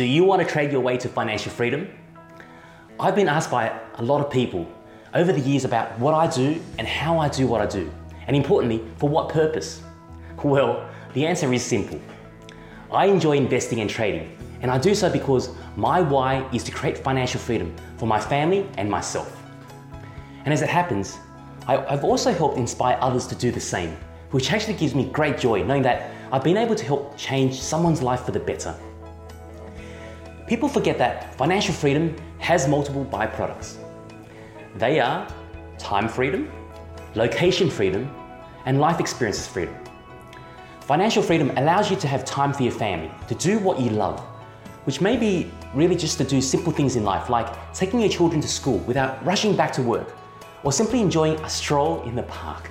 Do you want to trade your way to financial freedom? I've been asked by a lot of people over the years about what I do and how I do what I do, and importantly, for what purpose. Well, the answer is simple. I enjoy investing and trading, and I do so because my why is to create financial freedom for my family and myself. And as it happens, I've also helped inspire others to do the same, which actually gives me great joy knowing that I've been able to help change someone's life for the better. People forget that financial freedom has multiple byproducts. They are time freedom, location freedom, and life experiences freedom. Financial freedom allows you to have time for your family, to do what you love, which may be really just to do simple things in life, like taking your children to school without rushing back to work, or simply enjoying a stroll in the park.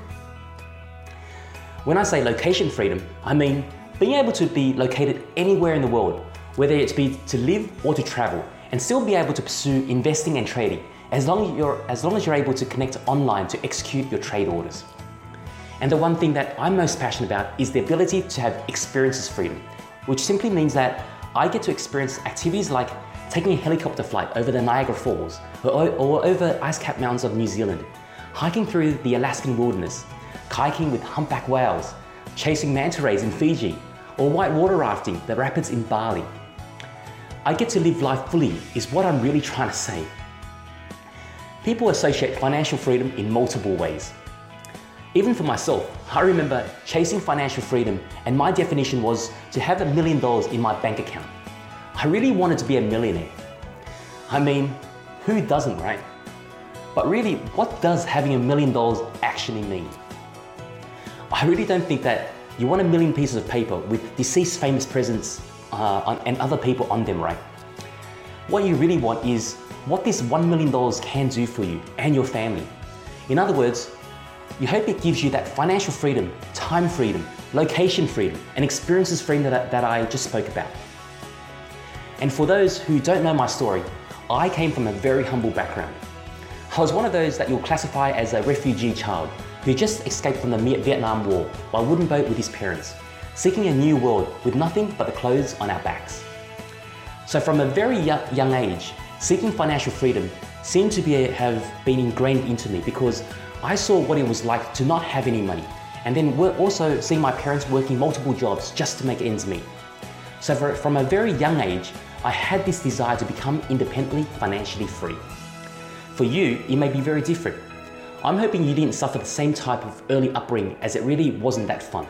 When I say location freedom, I mean being able to be located anywhere in the world whether it be to live or to travel, and still be able to pursue investing and trading as long as you're, as long as you're able to connect online to execute your trade orders. And the one thing that I'm most passionate about is the ability to have experiences freedom, which simply means that I get to experience activities like taking a helicopter flight over the Niagara Falls or, or over ice-capped mountains of New Zealand, hiking through the Alaskan wilderness, kayaking with humpback whales, chasing manta rays in Fiji, or whitewater rafting the rapids in Bali. I get to live life fully, is what I'm really trying to say. People associate financial freedom in multiple ways. Even for myself, I remember chasing financial freedom, and my definition was to have a million dollars in my bank account. I really wanted to be a millionaire. I mean, who doesn't, right? But really, what does having a million dollars actually mean? I really don't think that you want a million pieces of paper with deceased famous presidents uh, and other people on them, right? What you really want is what this $1 million can do for you and your family. In other words, you hope it gives you that financial freedom, time freedom, location freedom, and experiences freedom that, that I just spoke about. And for those who don't know my story, I came from a very humble background. I was one of those that you'll classify as a refugee child who just escaped from the Vietnam War by wooden boat with his parents seeking a new world with nothing but the clothes on our backs. So from a very young age, seeking financial freedom seemed to be, have been ingrained into me because I saw what it was like to not have any money and then also seeing my parents working multiple jobs just to make ends meet. So for, from a very young age, I had this desire to become independently financially free. For you, it may be very different. I'm hoping you didn't suffer the same type of early upbringing as it really wasn't that fun.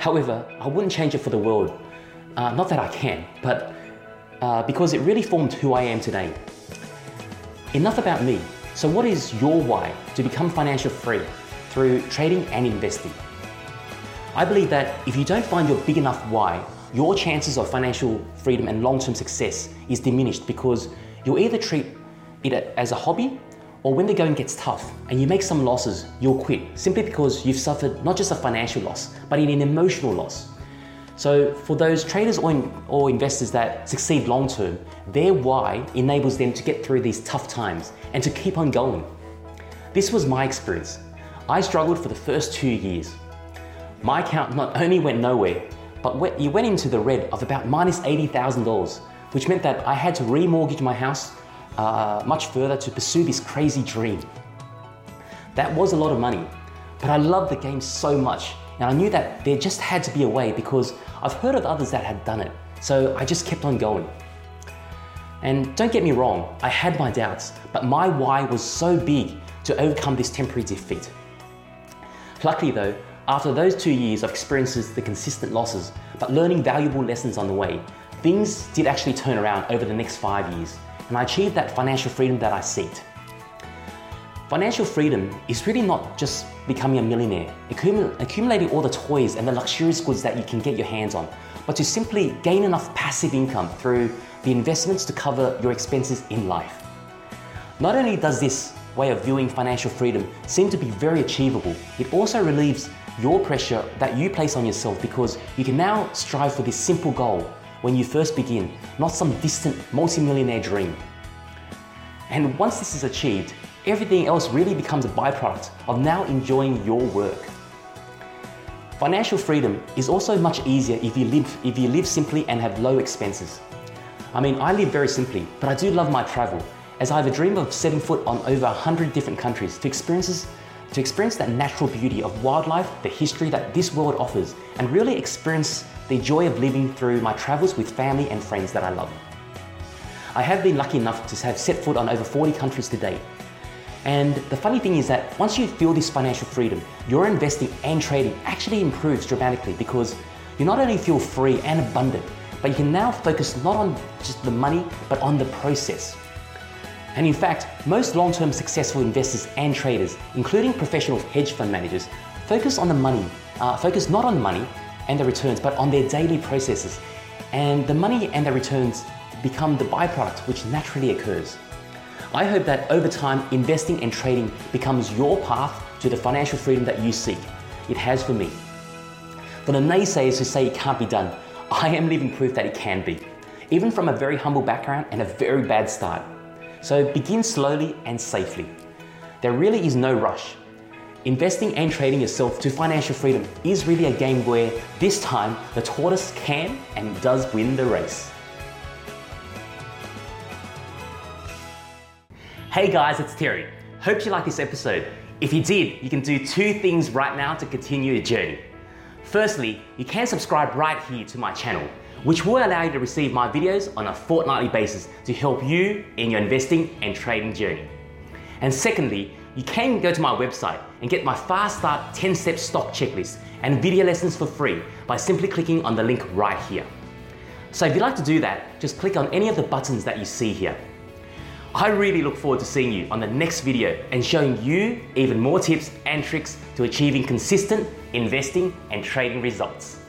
However, I wouldn't change it for the world. Uh, not that I can, but uh, because it really formed who I am today. Enough about me. So, what is your why to become financial free through trading and investing? I believe that if you don't find your big enough why, your chances of financial freedom and long term success is diminished because you'll either treat it as a hobby or when the going gets tough and you make some losses, you'll quit simply because you've suffered not just a financial loss, but an emotional loss. So, for those traders or, in, or investors that succeed long term, their why enables them to get through these tough times and to keep on going. This was my experience. I struggled for the first two years. My account not only went nowhere, but it went into the red of about minus $80,000, which meant that I had to remortgage my house uh, much further to pursue this crazy dream. That was a lot of money, but I loved the game so much, and I knew that there just had to be a way because I've heard of others that had done it, so I just kept on going. And don't get me wrong, I had my doubts, but my why was so big to overcome this temporary defeat. Luckily though, after those two years of experiences the consistent losses, but learning valuable lessons on the way, things did actually turn around over the next five years and I achieved that financial freedom that I seek. Financial freedom is really not just becoming a millionaire, accumulating all the toys and the luxurious goods that you can get your hands on, but to simply gain enough passive income through the investments to cover your expenses in life. Not only does this way of viewing financial freedom seem to be very achievable, it also relieves your pressure that you place on yourself because you can now strive for this simple goal when you first begin, not some distant multimillionaire dream. And once this is achieved, everything else really becomes a byproduct of now enjoying your work. Financial freedom is also much easier if you live, if you live simply and have low expenses. I mean, I live very simply, but I do love my travel, as I have a dream of setting foot on over 100 different countries to experiences to experience that natural beauty of wildlife, the history that this world offers, and really experience the joy of living through my travels with family and friends that I love. I have been lucky enough to have set foot on over 40 countries to date. And the funny thing is that once you feel this financial freedom, your investing and trading actually improves dramatically because you not only feel free and abundant, but you can now focus not on just the money, but on the process. And in fact, most long term successful investors and traders, including professional hedge fund managers, focus on the money, uh, focus not on money and the returns, but on their daily processes. And the money and the returns become the byproduct which naturally occurs. I hope that over time, investing and trading becomes your path to the financial freedom that you seek. It has for me. For the naysayers who say it can't be done, I am living proof that it can be, even from a very humble background and a very bad start. So begin slowly and safely. There really is no rush. Investing and trading yourself to financial freedom is really a game where this time the tortoise can and does win the race. Hey guys, it's Terry. Hope you like this episode. If you did, you can do two things right now to continue your journey. Firstly, you can subscribe right here to my channel which will allow you to receive my videos on a fortnightly basis to help you in your investing and trading journey. And secondly, you can go to my website and get my Fast Start 10 step stock checklist and video lessons for free by simply clicking on the link right here. So if you'd like to do that, just click on any of the buttons that you see here. I really look forward to seeing you on the next video and showing you even more tips and tricks to achieving consistent investing and trading results.